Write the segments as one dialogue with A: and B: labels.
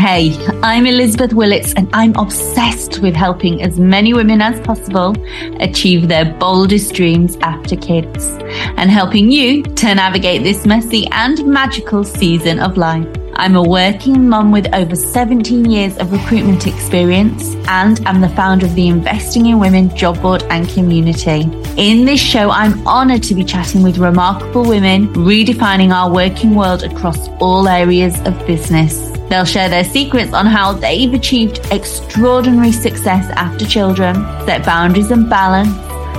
A: Hey, I'm Elizabeth Willetts and I'm obsessed with helping as many women as possible achieve their boldest dreams after kids and helping you to navigate this messy and magical season of life. I'm a working mum with over 17 years of recruitment experience and I'm the founder of the Investing in Women job board and community. In this show, I'm honored to be chatting with remarkable women, redefining our working world across all areas of business. They'll share their secrets on how they've achieved extraordinary success after children, set boundaries and balance,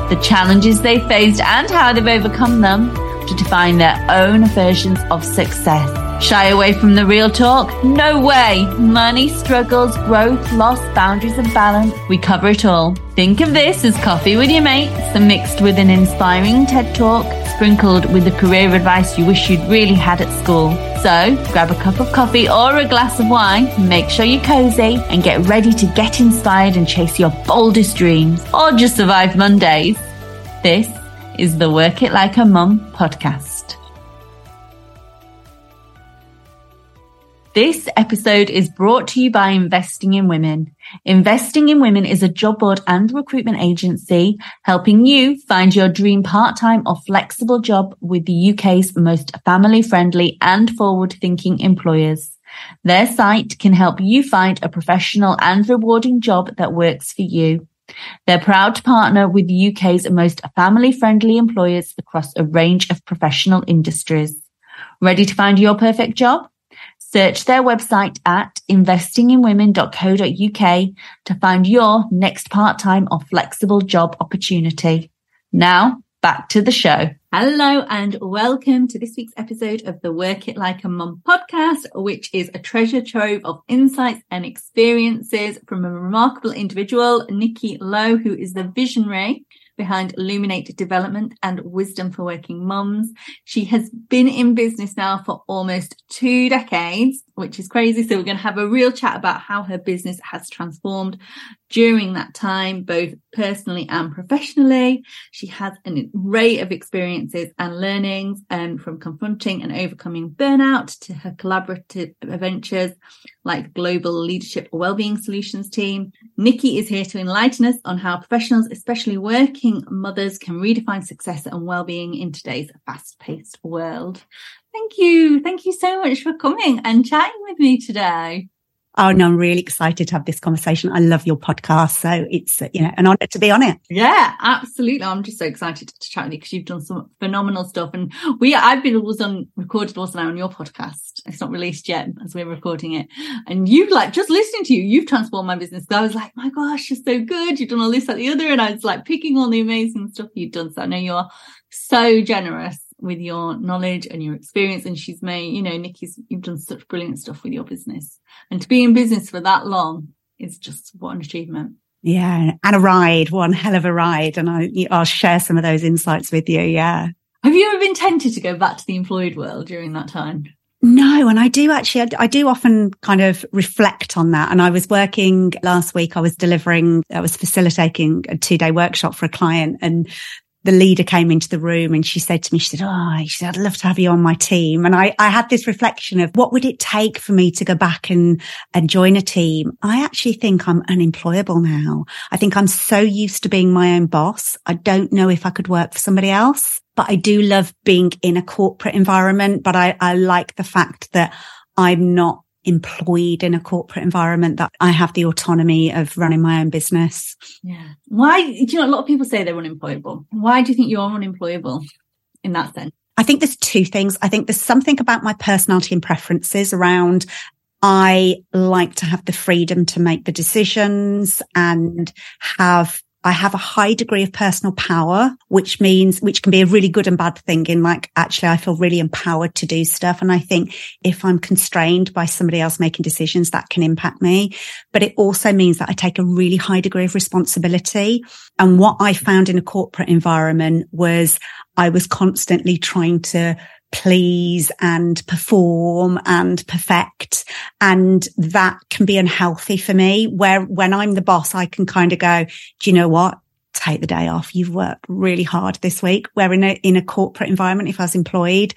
A: the challenges they faced and how they've overcome them to define their own versions of success. Shy away from the real talk? No way! Money, struggles, growth, loss, boundaries, and balance. We cover it all. Think of this as coffee with your mates, mixed with an inspiring TED talk, sprinkled with the career advice you wish you'd really had at school. So grab a cup of coffee or a glass of wine, make sure you're cozy, and get ready to get inspired and chase your boldest dreams, or just survive Mondays. This is the Work It Like a Mum podcast. This episode is brought to you by Investing in Women. Investing in Women is a job board and recruitment agency helping you find your dream part-time or flexible job with the UK's most family friendly and forward thinking employers. Their site can help you find a professional and rewarding job that works for you. They're proud to partner with the UK's most family friendly employers across a range of professional industries. Ready to find your perfect job? Search their website at investinginwomen.co.uk to find your next part-time or flexible job opportunity. Now back to the show. Hello and welcome to this week's episode of the Work It Like a Mum podcast, which is a treasure trove of insights and experiences from a remarkable individual, Nikki Lowe, who is the visionary behind Illuminated Development and Wisdom for Working Mums. She has been in business now for almost two decades, which is crazy. So we're going to have a real chat about how her business has transformed during that time, both personally and professionally. She has an array of experiences and learnings um, from confronting and overcoming burnout to her collaborative ventures like Global Leadership Wellbeing Solutions team. Nikki is here to enlighten us on how professionals, especially working mothers, can redefine success and well-being in today's fast-paced world. Thank you. Thank you so much for coming and chatting with me today.
B: Oh no, I'm really excited to have this conversation. I love your podcast. So it's, uh, you know, an honor to be on it.
A: Yeah, absolutely. I'm just so excited to chat with you because you've done some phenomenal stuff. And we, I've been was on recorded also now on your podcast. It's not released yet as we're recording it. And you like just listening to you, you've transformed my business. I was like, my gosh, you're so good. You've done all this, at the other. And I was like picking all the amazing stuff you've done. So I know you're so generous with your knowledge and your experience. And she's made, you know, Nikki's, you've done such brilliant stuff with your business. And to be in business for that long is just what an achievement.
B: Yeah. And a ride, one hell of a ride. And I, I'll share some of those insights with you. Yeah.
A: Have you ever been tempted to go back to the employed world during that time?
B: No, and I do actually, I, I, do often kind of reflect on that. And I was working last week, I was delivering, I was facilitating a two day workshop for a client and the leader came into the room and she said to me, she said, Oh, she said, I'd love to have you on my team. And I, I had this reflection of what would it take for me to go back and, and join a team? I actually think I'm unemployable now. I think I'm so used to being my own boss. I don't know if I could work for somebody else, but I do love being in a corporate environment. But I, I like the fact that I'm not employed in a corporate environment that I have the autonomy of running my own business.
A: Yeah. Why do you know a lot of people say they're unemployable? Why do you think you're unemployable in that sense?
B: I think there's two things. I think there's something about my personality and preferences around I like to have the freedom to make the decisions and have I have a high degree of personal power, which means, which can be a really good and bad thing in like, actually, I feel really empowered to do stuff. And I think if I'm constrained by somebody else making decisions, that can impact me. But it also means that I take a really high degree of responsibility. And what I found in a corporate environment was I was constantly trying to please and perform and perfect. And that can be unhealthy for me where when I'm the boss, I can kind of go, do you know what? Take the day off. You've worked really hard this week. Where in a, in a corporate environment, if I was employed,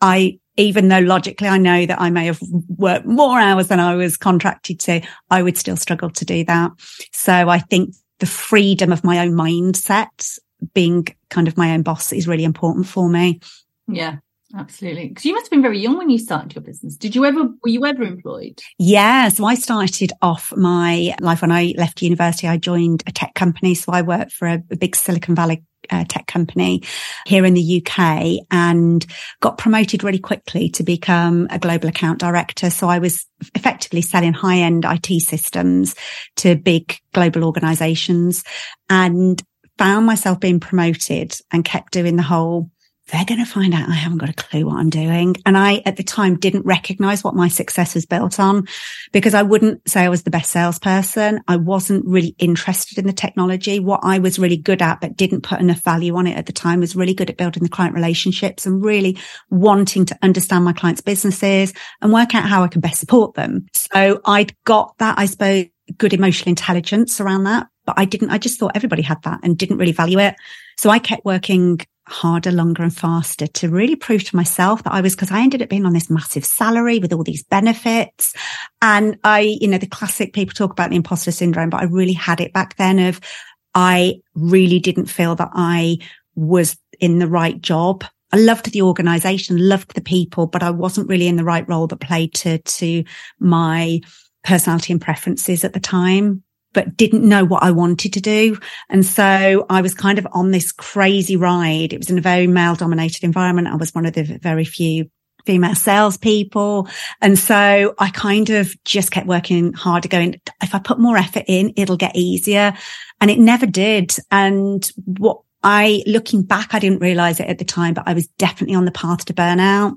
B: I even though logically I know that I may have worked more hours than I was contracted to, I would still struggle to do that. So I think the freedom of my own mindset, being kind of my own boss is really important for me.
A: Yeah. Absolutely. Because you must have been very young when you started your business. Did you ever, were you ever employed?
B: Yeah. So I started off my life when I left university. I joined a tech company. So I worked for a, a big Silicon Valley uh, tech company here in the UK and got promoted really quickly to become a global account director. So I was effectively selling high end IT systems to big global organizations and found myself being promoted and kept doing the whole they're going to find out I haven't got a clue what I'm doing. And I, at the time, didn't recognize what my success was built on because I wouldn't say I was the best salesperson. I wasn't really interested in the technology. What I was really good at, but didn't put enough value on it at the time was really good at building the client relationships and really wanting to understand my clients' businesses and work out how I can best support them. So I'd got that, I suppose, good emotional intelligence around that, but I didn't, I just thought everybody had that and didn't really value it. So I kept working harder, longer and faster to really prove to myself that I was, cause I ended up being on this massive salary with all these benefits. And I, you know, the classic people talk about the imposter syndrome, but I really had it back then of I really didn't feel that I was in the right job. I loved the organization, loved the people, but I wasn't really in the right role that played to, to my personality and preferences at the time but didn't know what I wanted to do. And so I was kind of on this crazy ride. It was in a very male dominated environment. I was one of the very few female salespeople. And so I kind of just kept working harder going, if I put more effort in, it'll get easier. And it never did. And what I, looking back, I didn't realize it at the time, but I was definitely on the path to burnout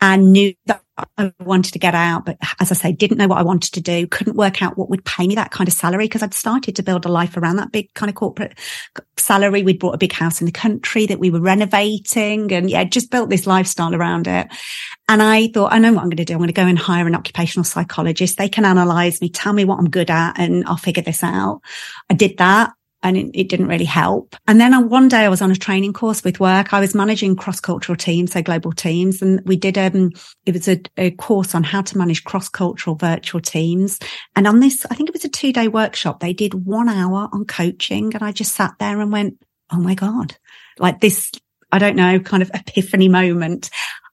B: and knew that I wanted to get out. But as I say, didn't know what I wanted to do, couldn't work out what would pay me that kind of salary because I'd started to build a life around that big kind of corporate salary. We'd bought a big house in the country that we were renovating and yeah, just built this lifestyle around it. And I thought, I know what I'm going to do. I'm going to go and hire an occupational psychologist. They can analyze me, tell me what I'm good at and I'll figure this out. I did that and it, it, didn't really help. And then one day I was on a training course with work. I was managing cross-cultural teams, so global teams. And we did, um, it was a, a course on how to manage cross-cultural virtual teams. And on this, I think it was a two day workshop. They did one hour on coaching and I just sat there and went, Oh my God, like this, I don't know, kind of epiphany moment.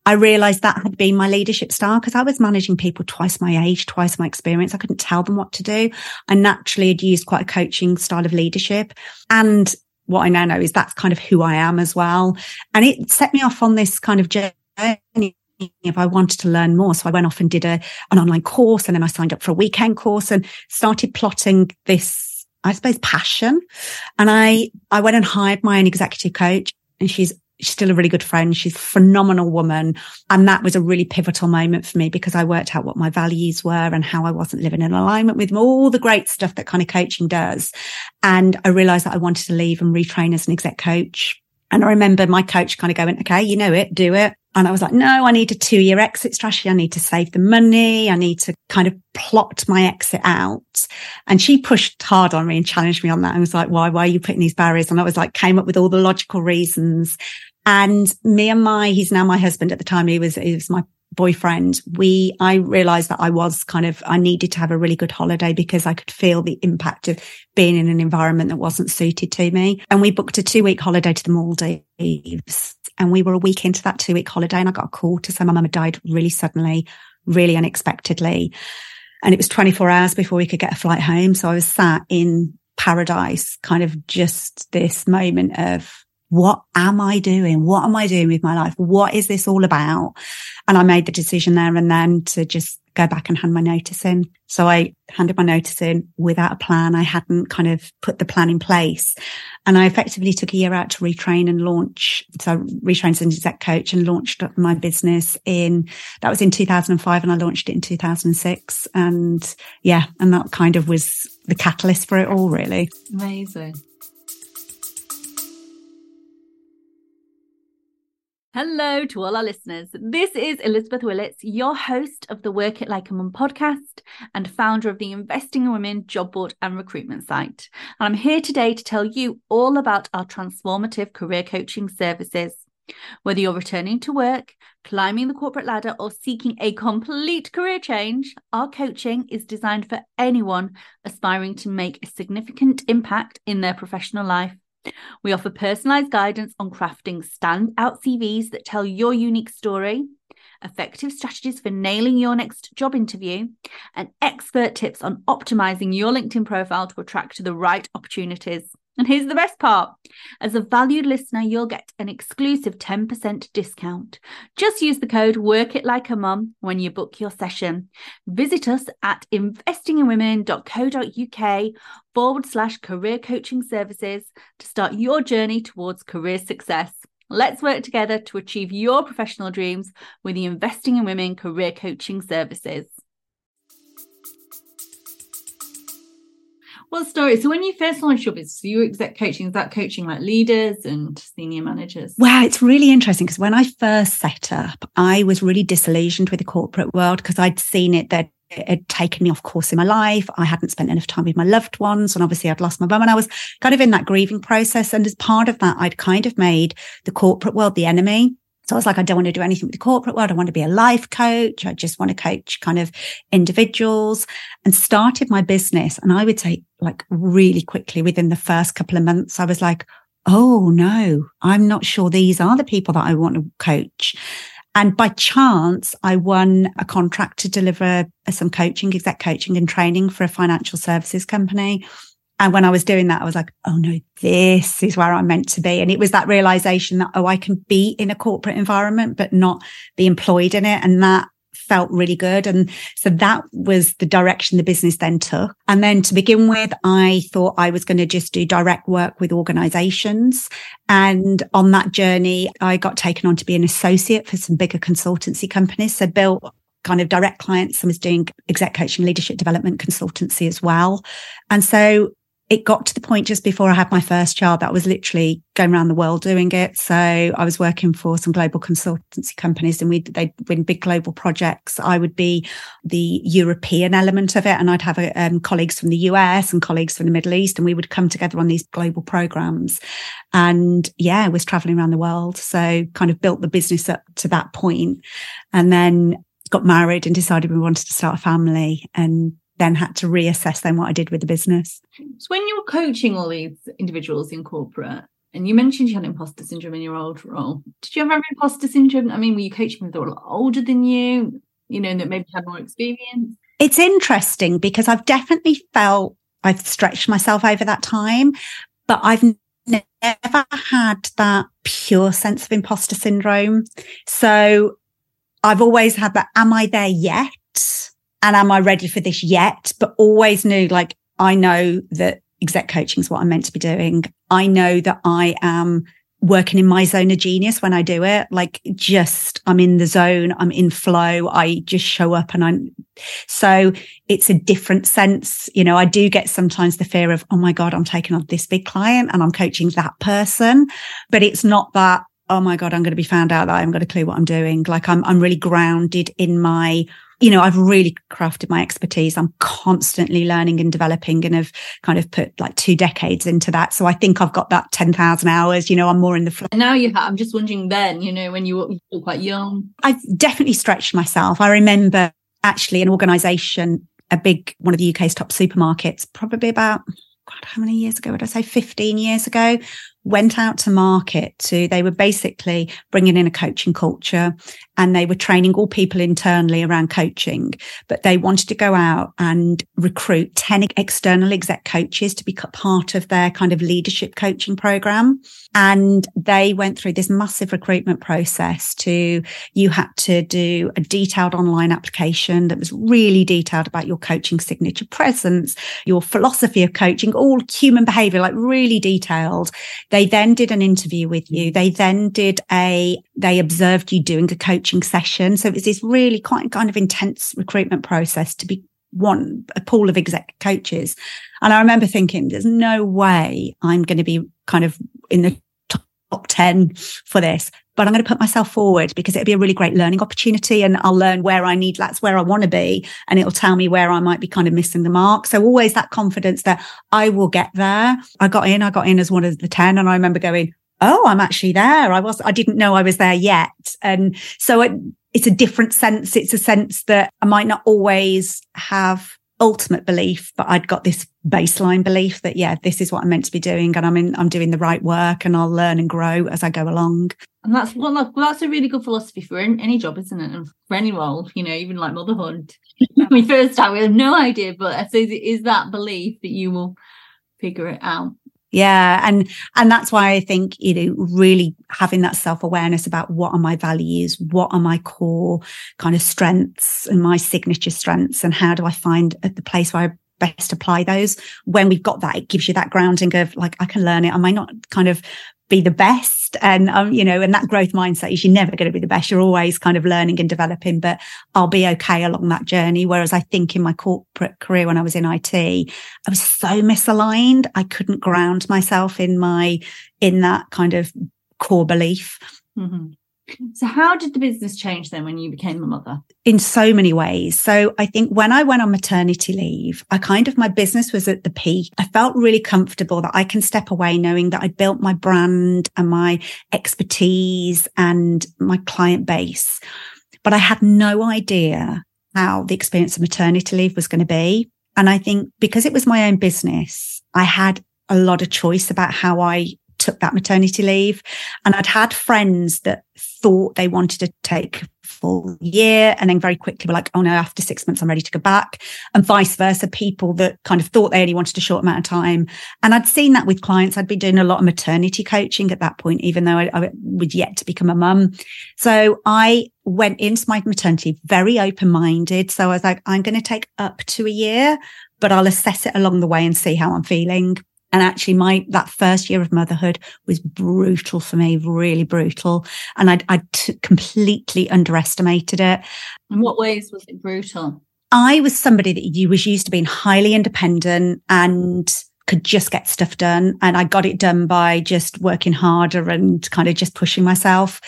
B: I realized that had been my leadership style because I was managing people twice my age, twice my experience. I couldn't tell them what to do. I naturally had used quite a coaching style of leadership. And what I now know is that's kind of who I am as well. And it set me off on this kind of journey if I wanted to learn more. So I went off and did a, an online course and then I signed up for a weekend course and started plotting this, I suppose, passion. And I, I went and hired my own executive coach and she's she's still a really good friend. She's a phenomenal woman. And that was a really pivotal moment for me because I worked out what my values were and how I wasn't living in alignment with all the great stuff that kind of coaching does. And I realized that I wanted to leave and retrain as an exec coach. And I remember my coach kind of going, okay, you know it, do it. And I was like, no, I need a two year exit strategy. I need to save the money. I need to kind of plot my exit out. And she pushed hard on me and challenged me on that. And was like, why, why are you putting these barriers? And I was like, came up with all the logical reasons. And me and my, he's now my husband at the time. He was, he was my boyfriend. We, I realized that I was kind of, I needed to have a really good holiday because I could feel the impact of being in an environment that wasn't suited to me. And we booked a two week holiday to the Maldives. And we were a week into that two week holiday and I got a call to say my mum had died really suddenly, really unexpectedly. And it was 24 hours before we could get a flight home. So I was sat in paradise, kind of just this moment of what am I doing? What am I doing with my life? What is this all about? And I made the decision there and then to just go back and hand my notice in. So I handed my notice in without a plan. I hadn't kind of put the plan in place. And I effectively took a year out to retrain and launch. So I retrained as an exec coach and launched my business in, that was in 2005 and I launched it in 2006. And yeah, and that kind of was the catalyst for it all really.
A: Amazing. Hello to all our listeners. This is Elizabeth Willetts, your host of the Work It Like a Mum podcast and founder of the Investing in Women job board and recruitment site. And I'm here today to tell you all about our transformative career coaching services. Whether you're returning to work, climbing the corporate ladder, or seeking a complete career change, our coaching is designed for anyone aspiring to make a significant impact in their professional life. We offer personalized guidance on crafting standout CVs that tell your unique story, effective strategies for nailing your next job interview, and expert tips on optimizing your LinkedIn profile to attract the right opportunities. And here's the best part as a valued listener, you'll get an exclusive 10% discount. Just use the code Work It Like a Mum when you book your session. Visit us at investinginwomen.co.uk forward slash career coaching services to start your journey towards career success. Let's work together to achieve your professional dreams with the Investing in Women career coaching services. Well, story. So when you first launched your business, you were exec coaching. Is that coaching like leaders and senior managers?
B: Well, it's really interesting because when I first set up, I was really disillusioned with the corporate world because I'd seen it that it had taken me off course in my life. I hadn't spent enough time with my loved ones. And obviously I'd lost my mum and I was kind of in that grieving process. And as part of that, I'd kind of made the corporate world the enemy. So I was like, I don't want to do anything with the corporate world. I want to be a life coach. I just want to coach kind of individuals and started my business. And I would say like really quickly within the first couple of months, I was like, Oh no, I'm not sure these are the people that I want to coach. And by chance, I won a contract to deliver uh, some coaching, exec coaching and training for a financial services company. And when I was doing that, I was like, oh no, this is where I'm meant to be. And it was that realization that, oh, I can be in a corporate environment, but not be employed in it. And that felt really good. And so that was the direction the business then took. And then to begin with, I thought I was going to just do direct work with organizations. And on that journey, I got taken on to be an associate for some bigger consultancy companies. So built kind of direct clients. I was doing exec coaching, leadership development consultancy as well. And so it got to the point just before I had my first child that I was literally going around the world doing it. So I was working for some global consultancy companies and we they win big global projects. I would be the European element of it, and I'd have um, colleagues from the US and colleagues from the Middle East, and we would come together on these global programs. And yeah, I was traveling around the world. So kind of built the business up to that point, and then got married and decided we wanted to start a family and then had to reassess then what I did with the business.
A: So when you were coaching all these individuals in corporate, and you mentioned you had imposter syndrome in your old role. Did you ever have imposter syndrome? I mean, were you coaching people that were a lot older than you, you know, that maybe had more experience?
B: It's interesting because I've definitely felt I've stretched myself over that time, but I've never had that pure sense of imposter syndrome. So I've always had that, am I there yet? And am I ready for this yet? But always knew like, I know that exec coaching is what I'm meant to be doing. I know that I am working in my zone of genius when I do it. Like just I'm in the zone, I'm in flow. I just show up and I'm so it's a different sense. You know, I do get sometimes the fear of, oh my God, I'm taking on this big client and I'm coaching that person. But it's not that, oh my God, I'm going to be found out that I haven't got a clue what I'm doing. Like I'm I'm really grounded in my you know, I've really crafted my expertise. I'm constantly learning and developing and have kind of put like two decades into that. So I think I've got that 10,000 hours, you know, I'm more in the flow.
A: Now you have, I'm just wondering then, you know, when you were quite young.
B: I've definitely stretched myself. I remember actually an organization, a big, one of the UK's top supermarkets, probably about God, how many years ago would I say? 15 years ago, went out to market to, they were basically bringing in a coaching culture and they were training all people internally around coaching, but they wanted to go out and recruit 10 external exec coaches to be part of their kind of leadership coaching program. And they went through this massive recruitment process to, you had to do a detailed online application that was really detailed about your coaching signature presence, your philosophy of coaching, all human behavior, like really detailed. They then did an interview with you. They then did a, they observed you doing a coaching session. So it was this really quite kind of intense recruitment process to be one, a pool of exec coaches. And I remember thinking, there's no way I'm going to be kind of in the top 10 for this, but I'm going to put myself forward because it'll be a really great learning opportunity and I'll learn where I need, that's where I want to be. And it'll tell me where I might be kind of missing the mark. So always that confidence that I will get there. I got in, I got in as one of the 10 and I remember going, oh, I'm actually there. I was, I didn't know I was there yet. And so it, it's a different sense. It's a sense that I might not always have ultimate belief, but I'd got this baseline belief that, yeah, this is what I'm meant to be doing and I'm in, I'm doing the right work and I'll learn and grow as I go along.
A: And that's well, that's a really good philosophy for any job, isn't it? And for any role, you know, even like motherhood. when we first start, we have no idea, but I suppose it is that belief that you will figure it out.
B: Yeah. And, and that's why I think, you know, really having that self awareness about what are my values? What are my core kind of strengths and my signature strengths? And how do I find the place where I best apply those? When we've got that, it gives you that grounding of like, I can learn it. I might not kind of be the best. And, um, you know, and that growth mindset is you're never going to be the best. You're always kind of learning and developing, but I'll be okay along that journey. Whereas I think in my corporate career, when I was in IT, I was so misaligned. I couldn't ground myself in my, in that kind of core belief.
A: Mm-hmm. So, how did the business change then when you became a mother?
B: In so many ways. So, I think when I went on maternity leave, I kind of, my business was at the peak. I felt really comfortable that I can step away knowing that I built my brand and my expertise and my client base. But I had no idea how the experience of maternity leave was going to be. And I think because it was my own business, I had a lot of choice about how I took that maternity leave. And I'd had friends that thought they wanted to take full year and then very quickly were like, oh no, after six months, I'm ready to go back. And vice versa, people that kind of thought they only wanted a short amount of time. And I'd seen that with clients. I'd been doing a lot of maternity coaching at that point, even though I, I was yet to become a mum. So I went into my maternity very open minded. So I was like, I'm going to take up to a year, but I'll assess it along the way and see how I'm feeling. And actually my, that first year of motherhood was brutal for me, really brutal. And I, I t- completely underestimated it.
A: In what ways was it brutal?
B: I was somebody that you was used to being highly independent and could just get stuff done. And I got it done by just working harder and kind of just pushing myself.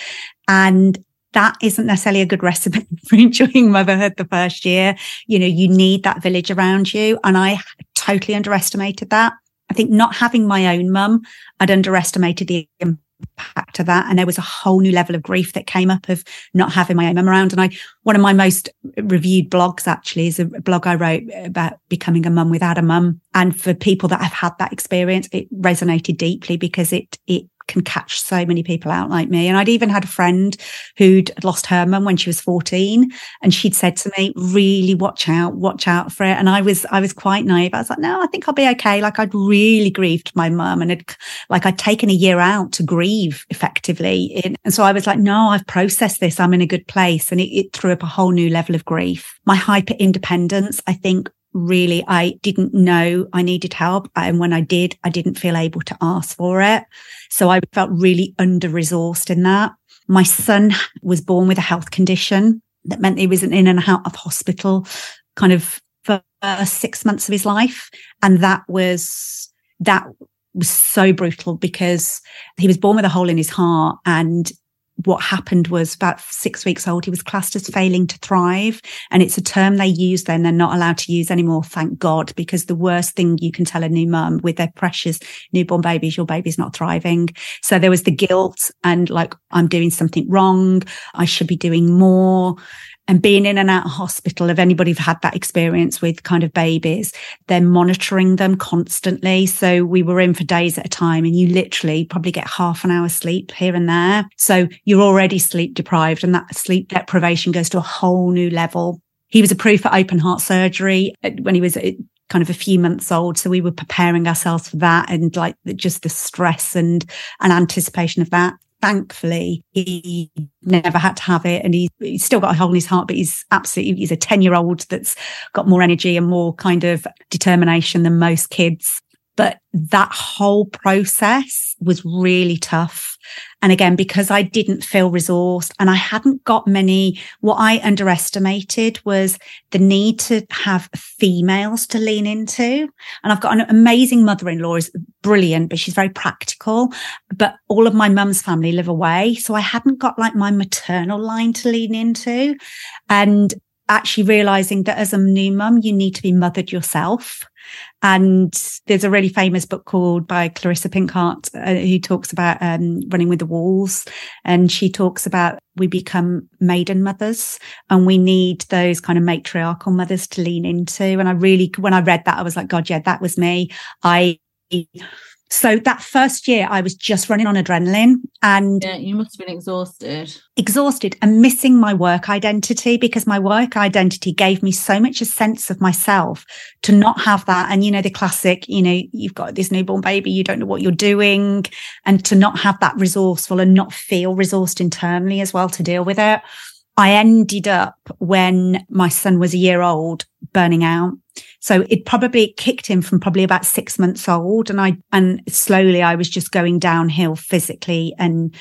B: And that isn't necessarily a good recipe for enjoying motherhood the first year. You know, you need that village around you. And I totally underestimated that. I think not having my own mum, I'd underestimated the impact of that. And there was a whole new level of grief that came up of not having my own mum around. And I, one of my most reviewed blogs actually is a blog I wrote about becoming a mum without a mum. And for people that have had that experience, it resonated deeply because it, it can catch so many people out like me. And I'd even had a friend who'd lost her mum when she was 14 and she'd said to me, really watch out, watch out for it. And I was, I was quite naive. I was like, no, I think I'll be okay. Like I'd really grieved my mum and it, like I'd taken a year out to grieve effectively. And so I was like, no, I've processed this. I'm in a good place. And it, it threw up a whole new level of grief. My hyper independence, I think really I didn't know I needed help. And when I did, I didn't feel able to ask for it. So I felt really under resourced in that. My son was born with a health condition that meant he was in and out of hospital kind of for six months of his life. And that was, that was so brutal because he was born with a hole in his heart and what happened was about six weeks old, he was classed as failing to thrive. And it's a term they use then they're not allowed to use anymore. Thank God, because the worst thing you can tell a new mum with their precious newborn babies, your baby's not thriving. So there was the guilt and like, I'm doing something wrong. I should be doing more and being in and out of hospital, if anybody have had that experience with kind of babies, they're monitoring them constantly. So we were in for days at a time and you literally probably get half an hour sleep here and there. So you're already sleep deprived and that sleep deprivation goes to a whole new level. He was approved for open heart surgery when he was uh, kind of a few months old. So we were preparing ourselves for that and like just the stress and, and anticipation of that thankfully he never had to have it and he, he's still got a hole in his heart but he's absolutely he's a 10 year old that's got more energy and more kind of determination than most kids but that whole process was really tough. And again, because I didn't feel resourced and I hadn't got many, what I underestimated was the need to have females to lean into. And I've got an amazing mother-in-law is brilliant, but she's very practical. But all of my mum's family live away. So I hadn't got like my maternal line to lean into. And actually realizing that as a new mum, you need to be mothered yourself. And there's a really famous book called by Clarissa Pinkhart, uh, who talks about um, running with the wolves. And she talks about we become maiden mothers and we need those kind of matriarchal mothers to lean into. And I really, when I read that, I was like, God, yeah, that was me. I so that first year, I was just running on adrenaline and
A: yeah, you must have been exhausted,
B: exhausted and missing my work identity because my work identity gave me so much a sense of myself to not have that. And, you know, the classic, you know, you've got this newborn baby, you don't know what you're doing and to not have that resourceful and not feel resourced internally as well to deal with it. I ended up when my son was a year old burning out so it probably kicked in from probably about six months old. And I, and slowly I was just going downhill physically and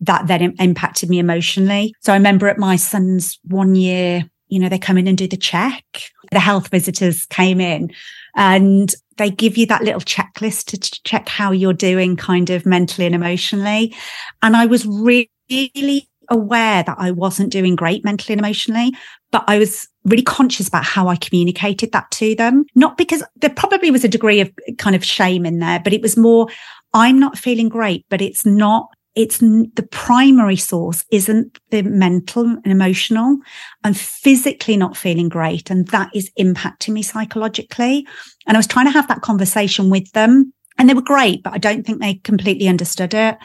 B: that then impacted me emotionally. So I remember at my son's one year, you know, they come in and do the check. The health visitors came in and they give you that little checklist to check how you're doing kind of mentally and emotionally. And I was really aware that I wasn't doing great mentally and emotionally, but I was really conscious about how I communicated that to them. Not because there probably was a degree of kind of shame in there, but it was more, I'm not feeling great, but it's not it's the primary source isn't the mental and emotional. I'm physically not feeling great. And that is impacting me psychologically. And I was trying to have that conversation with them and they were great, but I don't think they completely understood it.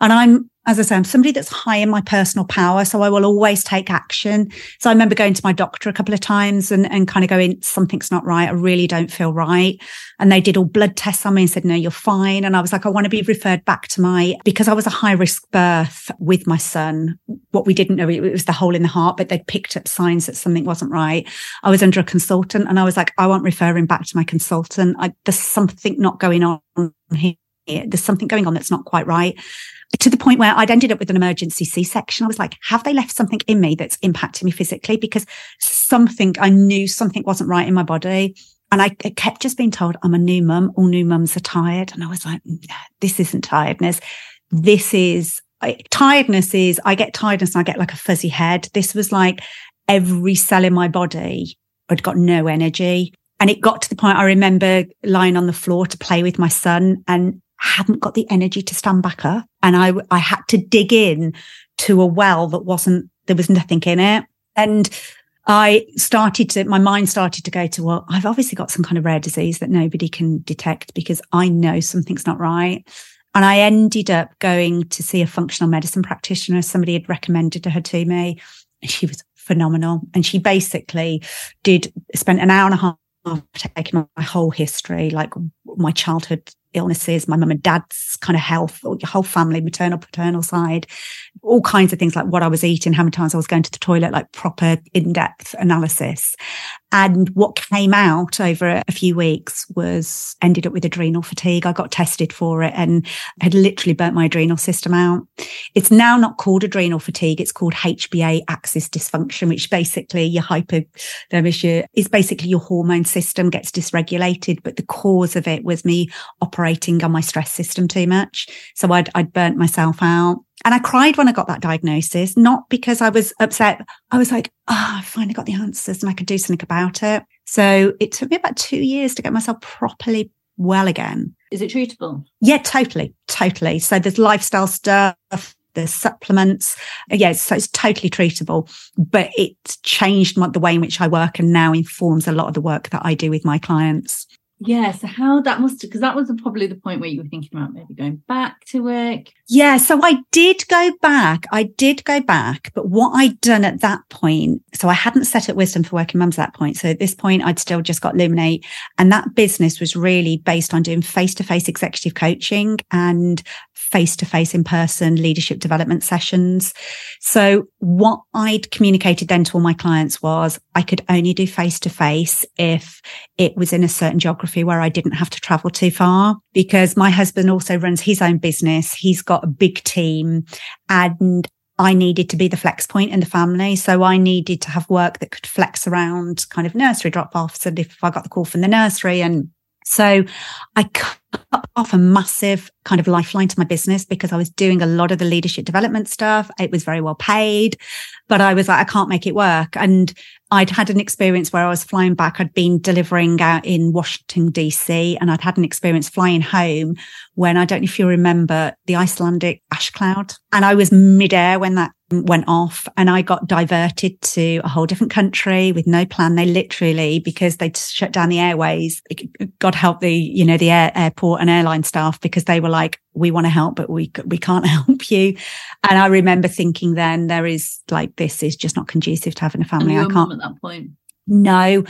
B: And I'm as I say, I'm somebody that's high in my personal power. So I will always take action. So I remember going to my doctor a couple of times and, and kind of going, something's not right. I really don't feel right. And they did all blood tests on me and said, no, you're fine. And I was like, I want to be referred back to my, because I was a high risk birth with my son. What we didn't know, it was the hole in the heart, but they'd picked up signs that something wasn't right. I was under a consultant and I was like, I won't refer back to my consultant. I, there's something not going on here. There's something going on that's not quite right to the point where I'd ended up with an emergency C section. I was like, have they left something in me that's impacting me physically? Because something, I knew something wasn't right in my body. And I kept just being told I'm a new mum. All new mums are tired. And I was like, this isn't tiredness. This is I, tiredness is I get tiredness and I get like a fuzzy head. This was like every cell in my body had got no energy. And it got to the point I remember lying on the floor to play with my son and hadn't got the energy to stand back up. And I, I had to dig in to a well that wasn't, there was nothing in it. And I started to, my mind started to go to, well, I've obviously got some kind of rare disease that nobody can detect because I know something's not right. And I ended up going to see a functional medicine practitioner. Somebody had recommended her to me. And she was phenomenal. And she basically did, spent an hour and a half taking my whole history, like my childhood illnesses, my mum and dad's kind of health, or your whole family, maternal, paternal side, all kinds of things like what I was eating, how many times I was going to the toilet, like proper in-depth analysis. And what came out over a few weeks was ended up with adrenal fatigue. I got tested for it and had literally burnt my adrenal system out. It's now not called adrenal fatigue. It's called HPA axis dysfunction, which basically your hypothermia is basically your hormone system gets dysregulated. But the cause of it was me operating on my stress system too much. So I'd, I'd burnt myself out. And I cried when I got that diagnosis, not because I was upset. I was like, oh, I finally got the answers and I could do something about it. So it took me about two years to get myself properly well again.
A: Is it treatable?
B: Yeah, totally. Totally. So there's lifestyle stuff. There's supplements. Yeah, so it's totally treatable, but it's changed the way in which I work and now informs a lot of the work that I do with my clients.
A: Yeah. So how that must because that was probably the point where you were thinking about maybe going back to work.
B: Yeah. So I did go back. I did go back, but what I'd done at that point, so I hadn't set up wisdom for working mums at that point. So at this point, I'd still just got Luminate, and that business was really based on doing face to face executive coaching and face to face in person leadership development sessions. So what I'd communicated then to all my clients was I could only do face to face if it was in a certain geography where I didn't have to travel too far because my husband also runs his own business. He's got a big team and I needed to be the flex point in the family. So I needed to have work that could flex around kind of nursery drop offs. And if I got the call from the nursery and So I cut off a massive kind of lifeline to my business because I was doing a lot of the leadership development stuff. It was very well paid, but I was like, I can't make it work. And I'd had an experience where I was flying back. I'd been delivering out in Washington, DC, and I'd had an experience flying home when I don't know if you remember the Icelandic ash cloud. And I was midair when that went off and I got diverted to a whole different country with no plan. They literally, because they shut down the airways, God help the, you know, the air, airport and airline staff because they were like, we want to help, but we, we can't help you. And I remember thinking then there is like, this is just not conducive to having a family.
A: I
B: can't
A: at that point.
B: No,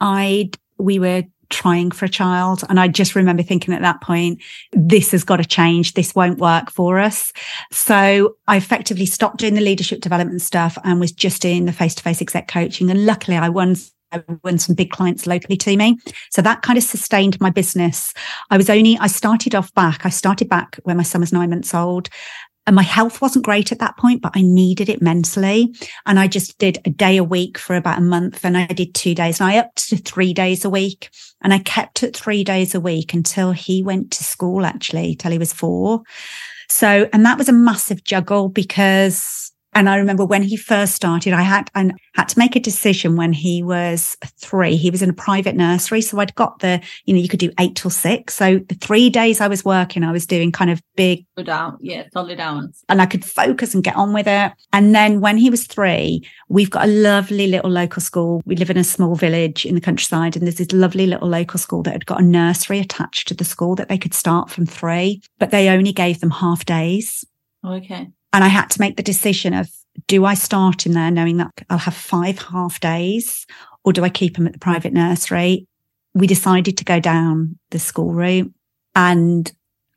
B: I, we were trying for a child. And I just remember thinking at that point, this has got to change. This won't work for us. So I effectively stopped doing the leadership development stuff and was just doing the face to face exec coaching. And luckily I won I won some big clients locally to me. So that kind of sustained my business. I was only, I started off back. I started back when my son was nine months old and my health wasn't great at that point, but I needed it mentally. And I just did a day a week for about a month and I did two days and I upped to three days a week and I kept it three days a week until he went to school, actually, till he was four. So, and that was a massive juggle because and I remember when he first started, I had, I had to make a decision when he was three. He was in a private nursery. So I'd got the, you know, you could do eight till six. So the three days I was working, I was doing kind of big.
A: Good out. Yeah. Solid hours.
B: And I could focus and get on with it. And then when he was three, we've got a lovely little local school. We live in a small village in the countryside and there's this lovely little local school that had got a nursery attached to the school that they could start from three, but they only gave them half days.
A: Okay.
B: And I had to make the decision of do I start in there knowing that I'll have five half days or do I keep them at the private nursery? We decided to go down the school route and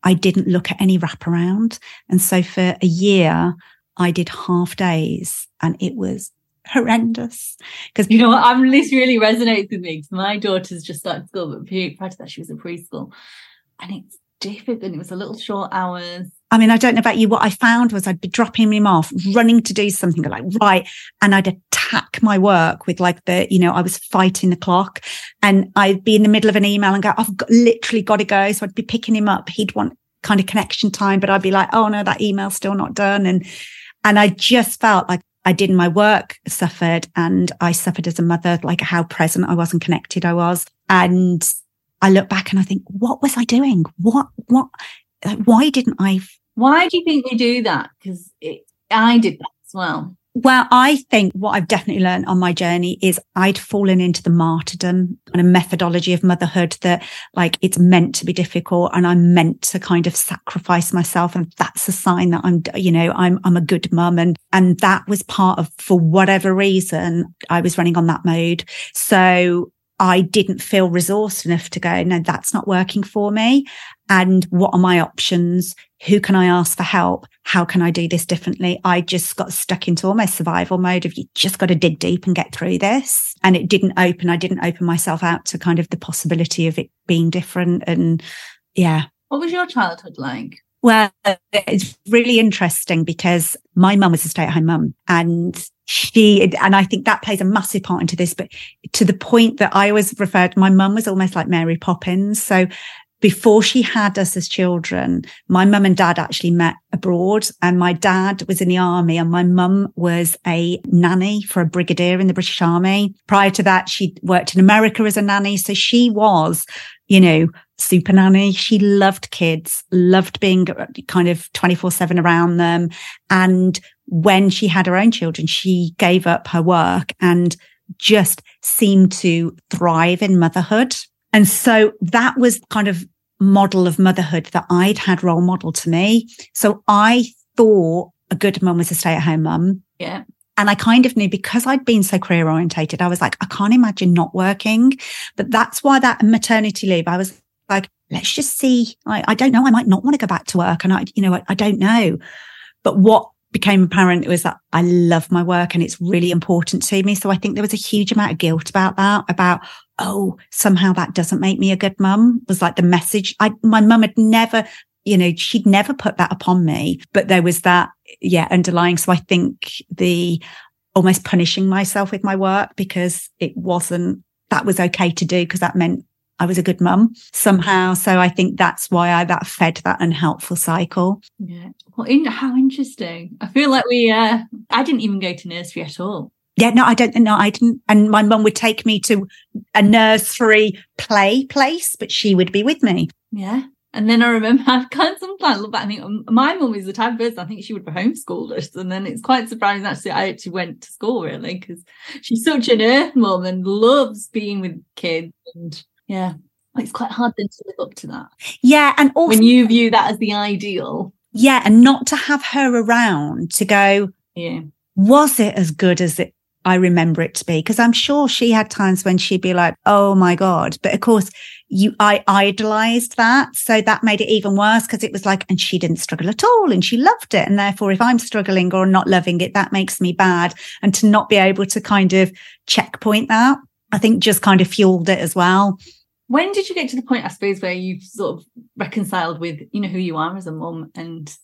B: I didn't look at any wraparound. And so for a year, I did half days and it was horrendous.
A: Because you know what? I'm, this really resonates with me because my daughter's just started school, but prior to that, she was in preschool. And it's difficult. And it was a little short hours.
B: I mean, I don't know about you. What I found was I'd be dropping him off, running to do something like, right. And I'd attack my work with like the, you know, I was fighting the clock and I'd be in the middle of an email and go, I've got, literally got to go. So I'd be picking him up. He'd want kind of connection time, but I'd be like, oh no, that email's still not done. And, and I just felt like I did my work suffered and I suffered as a mother, like how present I was and connected I was. And I look back and I think, what was I doing? What, what, why didn't I
A: why do you think they do that? Because I did that as well.
B: Well, I think what I've definitely learned on my journey is I'd fallen into the martyrdom and a methodology of motherhood that like it's meant to be difficult and I'm meant to kind of sacrifice myself. And that's a sign that I'm, you know, I'm, I'm a good mum. And, and that was part of, for whatever reason, I was running on that mode. So I didn't feel resourced enough to go, no, that's not working for me. And what are my options? Who can I ask for help? How can I do this differently? I just got stuck into almost survival mode of you just got to dig deep and get through this. And it didn't open. I didn't open myself out to kind of the possibility of it being different. And yeah.
A: What was your childhood like?
B: Well, it's really interesting because my mum was a stay at home mum and she, and I think that plays a massive part into this, but to the point that I always referred, my mum was almost like Mary Poppins. So before she had us as children, my mum and dad actually met abroad and my dad was in the army and my mum was a nanny for a brigadier in the British army. Prior to that, she worked in America as a nanny. So she was, you know, super nanny. She loved kids, loved being kind of 24 seven around them. And when she had her own children, she gave up her work and just seemed to thrive in motherhood. And so that was kind of model of motherhood that I'd had role model to me. So I thought a good mum was a stay at home mum.
A: Yeah.
B: And I kind of knew because I'd been so career orientated, I was like, I can't imagine not working. But that's why that maternity leave, I was like, let's just see. I, I don't know. I might not want to go back to work. And I, you know, I, I don't know. But what became apparent was that I love my work and it's really important to me. So I think there was a huge amount of guilt about that, about, oh, somehow that doesn't make me a good mum was like the message. I, my mum had never, you know, she'd never put that upon me, but there was that, yeah, underlying. So I think the almost punishing myself with my work because it wasn't, that was okay to do because that meant I was a good mum somehow. So I think that's why I that fed that unhelpful cycle.
A: Yeah. Well, in, how interesting. I feel like we, uh, I didn't even go to nursery at all.
B: Yeah, no, I don't know. I didn't. And my mum would take me to a nursery play place, but she would be with me.
A: Yeah. And then I remember I've kind of sometimes look back. I think um, my mum is the type of person I think she would have homeschooled us, and then it's quite surprising actually I actually went to school really because she's such an earth mum and loves being with kids, and yeah, it's quite hard then to live up to that.
B: Yeah, and also
A: when you view that as the ideal,
B: yeah, and not to have her around to go,
A: yeah,
B: was it as good as it I remember it to be because I'm sure she had times when she'd be like, "Oh my god!" But of course, you I idolized that, so that made it even worse because it was like, and she didn't struggle at all, and she loved it, and therefore, if I'm struggling or not loving it, that makes me bad, and to not be able to kind of checkpoint that, I think just kind of fueled it as well.
A: When did you get to the point, I suppose, where you've sort of reconciled with, you know, who you are as a mum and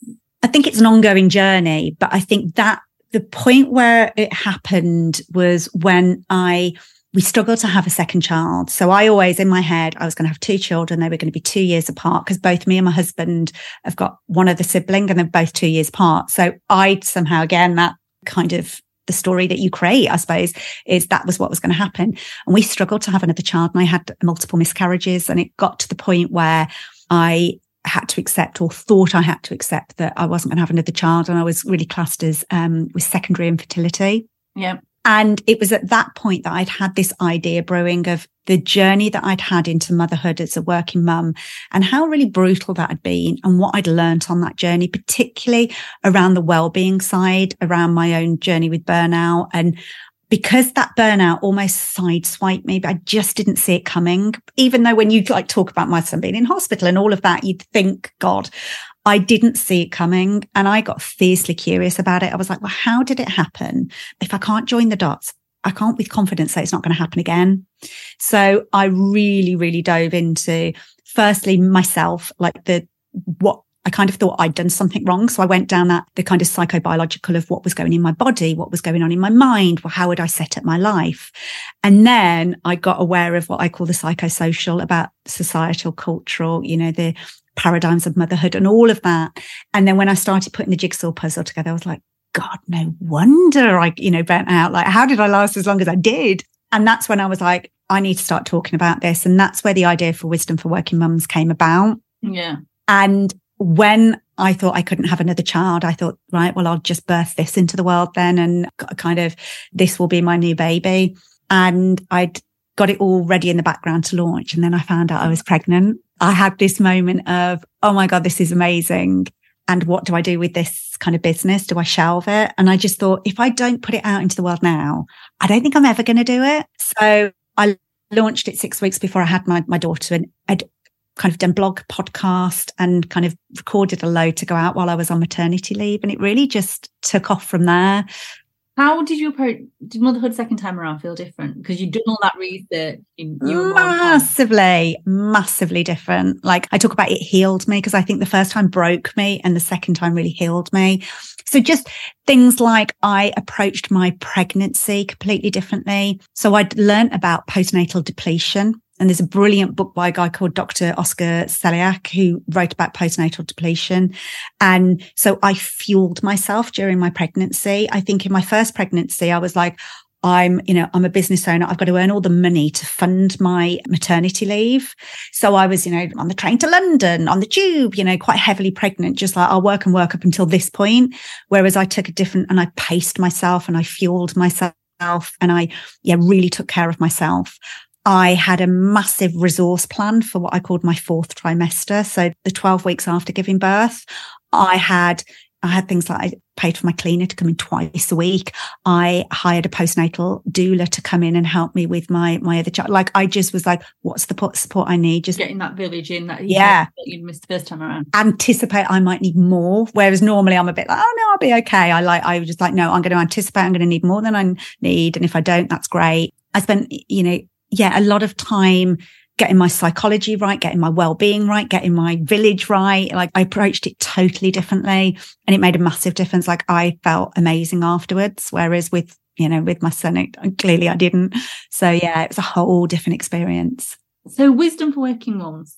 B: I think it's an ongoing journey, but I think that the point where it happened was when I we struggled to have a second child. So I always in my head, I was going to have two children. They were going to be two years apart because both me and my husband have got one other sibling and they're both two years apart. So I somehow, again, that kind of the story that you create, I suppose, is that was what was going to happen. And we struggled to have another child and I had multiple miscarriages and it got to the point where I had to accept or thought I had to accept that I wasn't going to have another child. And I was really classed as um, with secondary infertility.
A: Yeah.
B: And it was at that point that I'd had this idea brewing of the journey that I'd had into motherhood as a working mum and how really brutal that had been and what I'd learned on that journey, particularly around the well-being side, around my own journey with burnout and because that burnout almost sideswiped me, but I just didn't see it coming. Even though when you like talk about my son being in hospital and all of that, you'd think, God, I didn't see it coming. And I got fiercely curious about it. I was like, well, how did it happen? If I can't join the dots, I can't with confidence say it's not going to happen again. So I really, really dove into firstly myself, like the, what I kind of thought I'd done something wrong. So I went down that the kind of psychobiological of what was going in my body, what was going on in my mind. Well, how would I set up my life? And then I got aware of what I call the psychosocial about societal, cultural, you know, the paradigms of motherhood and all of that. And then when I started putting the jigsaw puzzle together, I was like, God, no wonder I, you know, burnt out. Like, how did I last as long as I did? And that's when I was like, I need to start talking about this. And that's where the idea for wisdom for working mums came about.
A: Yeah.
B: And when I thought I couldn't have another child, I thought, right, well, I'll just birth this into the world then. And kind of this will be my new baby. And I'd got it all ready in the background to launch. And then I found out I was pregnant. I had this moment of, oh my God, this is amazing. And what do I do with this kind of business? Do I shelve it? And I just thought, if I don't put it out into the world now, I don't think I'm ever going to do it. So I launched it six weeks before I had my, my daughter and I'd kind of done blog podcast and kind of recorded a load to go out while I was on maternity leave. And it really just took off from there.
A: How did you approach did motherhood second time around feel different? Because you'd done all that research. You,
B: you massively, massively different. Like I talk about it healed me because I think the first time broke me and the second time really healed me. So just things like I approached my pregnancy completely differently. So I'd learned about postnatal depletion and there's a brilliant book by a guy called Dr. Oscar Serrallach who wrote about postnatal depletion. And so I fueled myself during my pregnancy. I think in my first pregnancy, I was like, I'm, you know, I'm a business owner. I've got to earn all the money to fund my maternity leave. So I was, you know, on the train to London, on the tube, you know, quite heavily pregnant, just like I'll work and work up until this point. Whereas I took a different and I paced myself and I fueled myself and I, yeah, really took care of myself. I had a massive resource plan for what I called my fourth trimester. So the 12 weeks after giving birth, I had I had things like I paid for my cleaner to come in twice a week. I hired a postnatal doula to come in and help me with my my other child. Like I just was like, what's the support I need? Just
A: getting that village in that
B: yeah
A: you missed the first time around.
B: Anticipate I might need more. Whereas normally I'm a bit like, oh no, I'll be okay. I like I was just like, no, I'm going to anticipate I'm going to need more than I need, and if I don't, that's great. I spent you know yeah, a lot of time getting my psychology right, getting my well-being right, getting my village right. Like I approached it totally differently and it made a massive difference. Like I felt amazing afterwards. Whereas with, you know, with my son, it, clearly I didn't. So yeah, it was a whole different experience.
A: So, wisdom for working mums.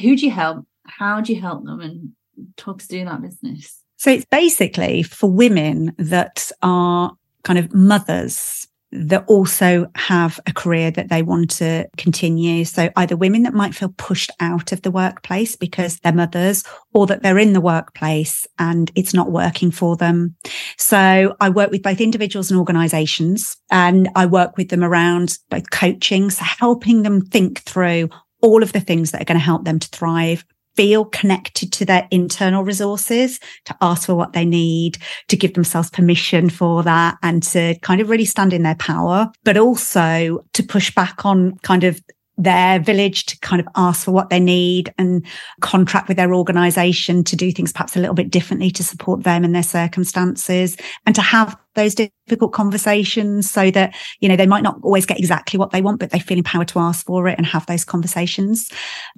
A: Who do you help? How do you help them? And talk us through that business.
B: So, it's basically for women that are kind of mothers that also have a career that they want to continue. So either women that might feel pushed out of the workplace because they're mothers or that they're in the workplace and it's not working for them. So I work with both individuals and organizations and I work with them around both coaching, so helping them think through all of the things that are going to help them to thrive feel connected to their internal resources, to ask for what they need, to give themselves permission for that and to kind of really stand in their power, but also to push back on kind of their village to kind of ask for what they need and contract with their organization to do things perhaps a little bit differently to support them in their circumstances and to have those difficult conversations so that, you know, they might not always get exactly what they want, but they feel empowered to ask for it and have those conversations.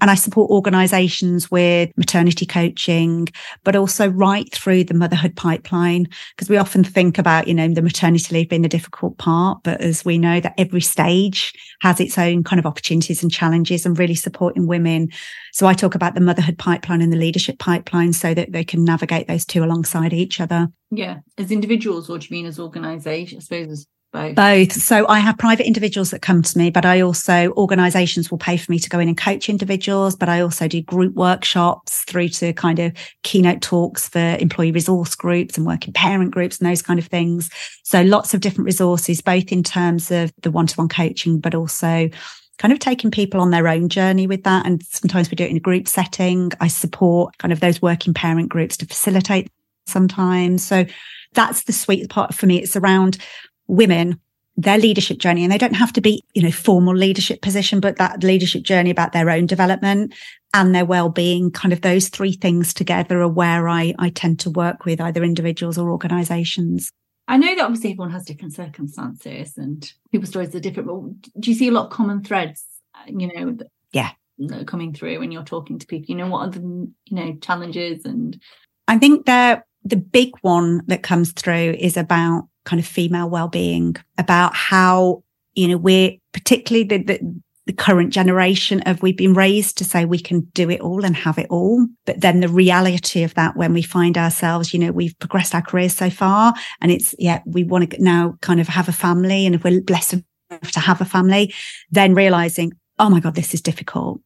B: And I support organizations with maternity coaching, but also right through the motherhood pipeline, because we often think about, you know, the maternity leave being the difficult part, but as we know that every stage has its own kind of opportunities and challenges and really supporting women. So I talk about the motherhood pipeline and the leadership pipeline so that they can navigate those two alongside each other.
A: Yeah, as individuals, or do you mean as organisations? I suppose as both.
B: Both. So I have private individuals that come to me, but I also organizations will pay for me to go in and coach individuals, but I also do group workshops through to kind of keynote talks for employee resource groups and working parent groups and those kind of things. So lots of different resources, both in terms of the one-to-one coaching, but also kind of taking people on their own journey with that. And sometimes we do it in a group setting. I support kind of those working parent groups to facilitate sometimes. So that's the sweet part for me. It's around women, their leadership journey. And they don't have to be, you know, formal leadership position, but that leadership journey about their own development and their well-being, kind of those three things together are where I, I tend to work with either individuals or organizations.
A: I know that obviously everyone has different circumstances and people's stories are different, but do you see a lot of common threads, uh, you know,
B: yeah,
A: coming through when you're talking to people? You know, what are the, you know, challenges and
B: I think that the big one that comes through is about kind of female well-being, about how, you know, we're particularly the, the, the current generation of we've been raised to say we can do it all and have it all. But then the reality of that when we find ourselves, you know, we've progressed our careers so far and it's, yeah, we want to now kind of have a family. And if we're blessed enough to have a family, then realizing, oh my God, this is difficult.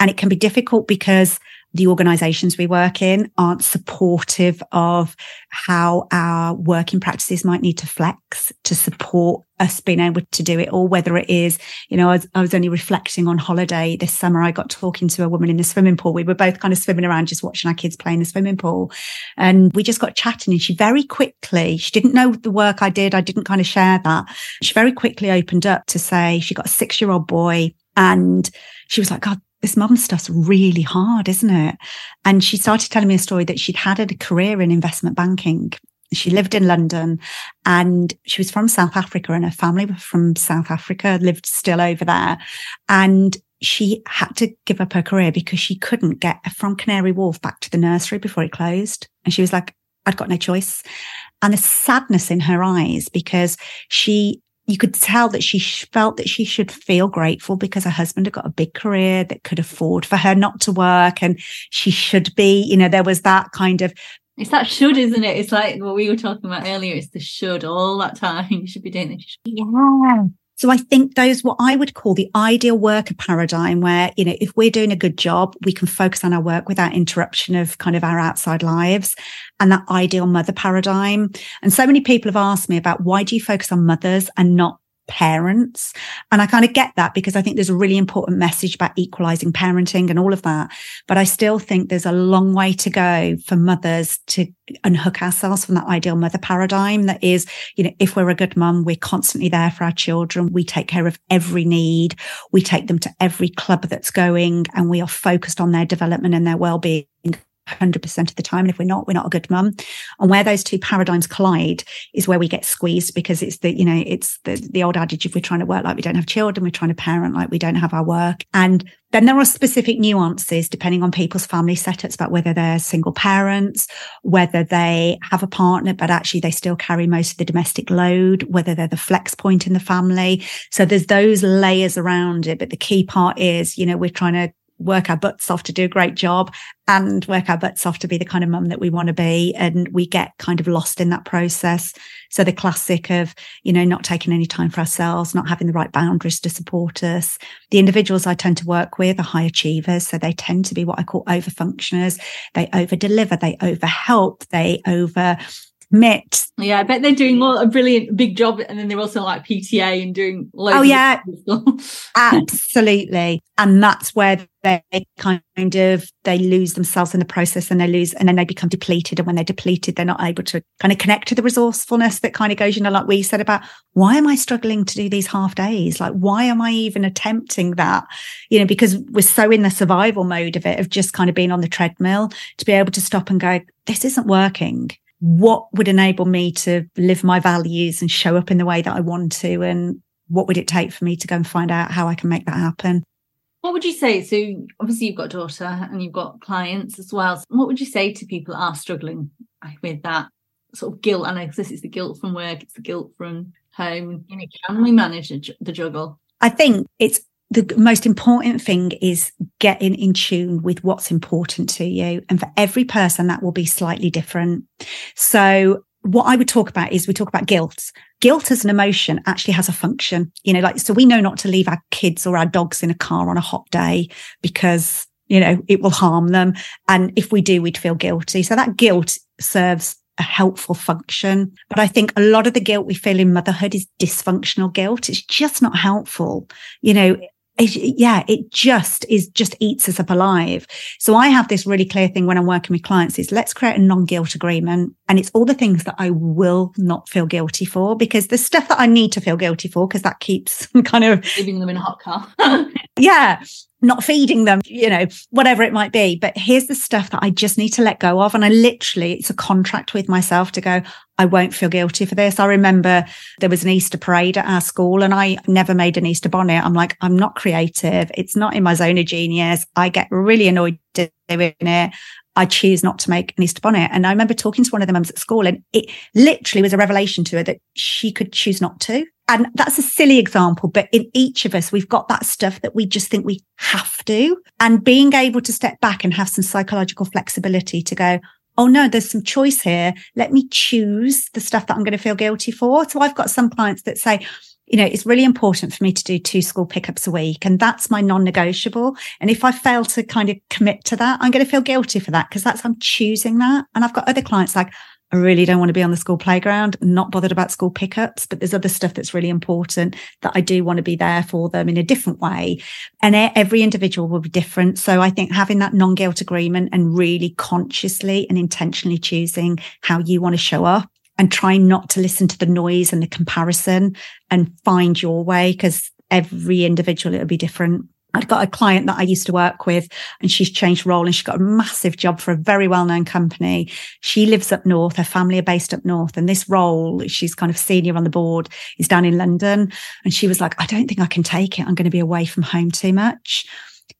B: And it can be difficult because the organizations we work in aren't supportive of how our working practices might need to flex to support us being able to do it or whether it is, you know, I was, I was, only reflecting on holiday this summer. I got talking to a woman in the swimming pool. We were both kind of swimming around, just watching our kids play in the swimming pool. And we just got chatting and she very quickly, she didn't know the work I did. I didn't kind of share that. She very quickly opened up to say she got a six year old boy and she was like, God, this mum stuff's really hard, isn't it? And she started telling me a story that she'd had a career in investment banking. She lived in London and she was from South Africa and her family were from South Africa, lived still over there. And she had to give up her career because she couldn't get from Canary Wharf back to the nursery before it closed. And she was like, I'd got no choice. And the sadness in her eyes because she you could tell that she felt that she should feel grateful because her husband had got a big career that could afford for her not to work. And she should be, you know, there was that kind of
A: it's that should, isn't it? It's like what we were talking about earlier. It's the should all that time. You should be doing this.
B: Yeah. So I think those what I would call the ideal worker paradigm where, you know, if we're doing a good job, we can focus on our work without interruption of kind of our outside lives and that ideal mother paradigm. And so many people have asked me about why do you focus on mothers and not parents. And I kind of get that because I think there's a really important message about equalizing parenting and all of that. But I still think there's a long way to go for mothers to unhook ourselves from that ideal mother paradigm that is, you know, if we're a good mum, we're constantly there for our children. We take care of every need. We take them to every club that's going and we are focused on their development and their well-being 100% of the time. And if we're not, we're not a good mum. And where those two paradigms collide is where we get squeezed because it's the, you know, it's the, the old adage if we're trying to work like we don't have children, we're trying to parent like we don't have our work. And then there are specific nuances depending on people's family setups about whether they're single parents, whether they have a partner, but actually they still carry most of the domestic load, whether they're the flex point in the family. So there's those layers around it. But the key part is, you know, we're trying to work our butts off to do a great job and work our butts off to be the kind of mum that we want to be. And we get kind of lost in that process. So the classic of, you know, not taking any time for ourselves, not having the right boundaries to support us. The individuals I tend to work with are high achievers. So they tend to be what I call over functioners. They over deliver, they over help, they over met.
C: Yeah, I bet they're doing a brilliant big job, and then they're also like PTA and doing loads.
B: Oh yeah, absolutely. And that's where they kind of they lose themselves in the process, and they lose, and then they become depleted. And when they're depleted, they're not able to kind of connect to the resourcefulness that kind of goes, you know, like we said about why am I struggling to do these half days? Like why am I even attempting that? You know, because we're so in the survival mode of it, of just kind of being on the treadmill to be able to stop and go, this isn't working what would enable me to live my values and show up in the way that I want to? And what would it take for me to go and find out how I can make that happen?
C: What would you say? So, obviously, you've got a daughter and you've got clients as well. What would you say to people that are struggling with that sort of guilt? And I guess it's the guilt from work, it's the guilt from home. You know, can we manage the juggle?
B: I think it's the most important thing is getting in tune with what's important to you. And for every person, that will be slightly different. So what I would talk about is we talk about guilt. Guilt as an emotion actually has a function, you know, like, so we know not to leave our kids or our dogs in a car on a hot day because, you know, it will harm them. And if we do, we'd feel guilty. So that guilt serves a helpful function. But I think a lot of the guilt we feel in motherhood is dysfunctional guilt. It's just not helpful. You know, it, yeah, it just is just eats us up alive. So I have this really clear thing when I'm working with clients is let's create a non-guilt agreement. And it's all the things that I will not feel guilty for because the stuff that I need to feel guilty for, because that keeps kind of
C: leaving them in a hot car.
B: yeah not feeding them, you know, whatever it might be. But here's the stuff that I just need to let go of. And I literally, it's a contract with myself to go, I won't feel guilty for this. I remember there was an Easter parade at our school and I never made an Easter bonnet. I'm like, I'm not creative. It's not in my zone of genius. I get really annoyed doing it. I choose not to make an Easter bonnet. And I remember talking to one of the mums at school and it literally was a revelation to her that she could choose not to. And that's a silly example, but in each of us, we've got that stuff that we just think we have to. And being able to step back and have some psychological flexibility to go, oh no, there's some choice here. Let me choose the stuff that I'm going to feel guilty for. So I've got some clients that say, you know, it's really important for me to do two school pickups a week. And that's my non-negotiable. And if I fail to kind of commit to that, I'm going to feel guilty for that because that's, I'm choosing that. And I've got other clients like, I really don't want to be on the school playground, not bothered about school pickups, but there's other stuff that's really important that I do want to be there for them in a different way. And every individual will be different. So I think having that non guilt agreement and really consciously and intentionally choosing how you want to show up and trying not to listen to the noise and the comparison and find your way because every individual, it'll be different. I'd got a client that I used to work with and she's changed role and she's got a massive job for a very well-known company. She lives up north. Her family are based up north and this role, she's kind of senior on the board is down in London. And she was like, I don't think I can take it. I'm going to be away from home too much.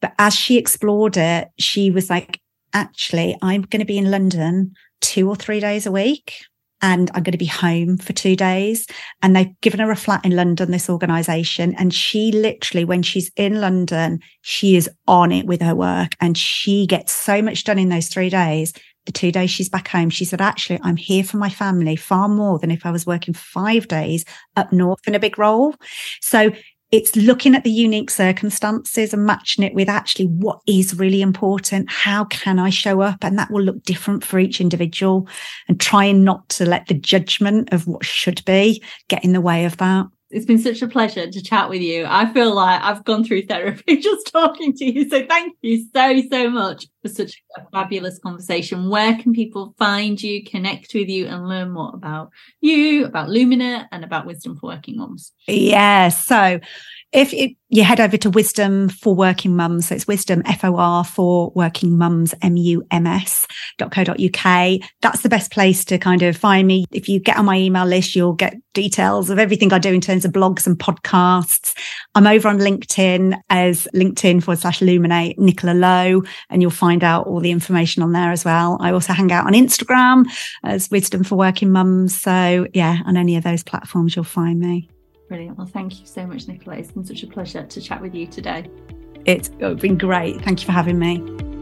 B: But as she explored it, she was like, actually, I'm going to be in London two or three days a week and I'm going to be home for two days. And they've given her a flat in London, this organization. And she literally, when she's in London, she is on it with her work and she gets so much done in those three days. The two days she's back home, she said, actually, I'm here for my family far more than if I was working five days up north in a big role. So it's looking at the unique circumstances and matching it with actually what is really important. How can I show up? And that will look different for each individual and trying not to let the judgment of what should be get in the way of that.
C: It's been such a pleasure to chat with you. I feel like I've gone through therapy just talking to you. So thank you so, so much. For such a fabulous conversation. Where can people find you, connect with you, and learn more about you, about Lumina, and about Wisdom for Working Mums?
B: Yeah. So if it, you head over to Wisdom for Working Mums, so it's Wisdom F O R for Working Mums M U M S dot co dot uk. That's the best place to kind of find me. If you get on my email list, you'll get details of everything I do in terms of blogs and podcasts. I'm over on LinkedIn as LinkedIn forward slash Luminate Nicola Lowe, and you'll find out all the information on there as well. I also hang out on Instagram as Wisdom for Working Mums. So yeah, on any of those platforms, you'll find me.
C: Brilliant. Well, thank you so much, Nicola. It's been such a pleasure to chat with you today.
B: It's been great. Thank you for having me.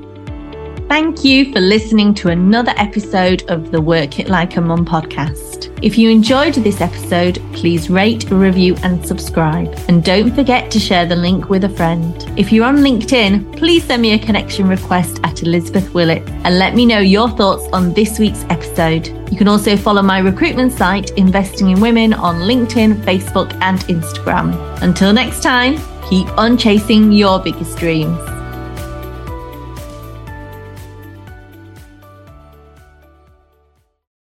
A: Thank you for listening to another episode of the Work It Like a Mum podcast. If you enjoyed this episode, please rate, review, and subscribe. And don't forget to share the link with a friend. If you're on LinkedIn, please send me a connection request at Elizabeth Willetts and let me know your thoughts on this week's episode. You can also follow my recruitment site, Investing in Women, on LinkedIn, Facebook, and Instagram. Until next time, keep on chasing your biggest dreams.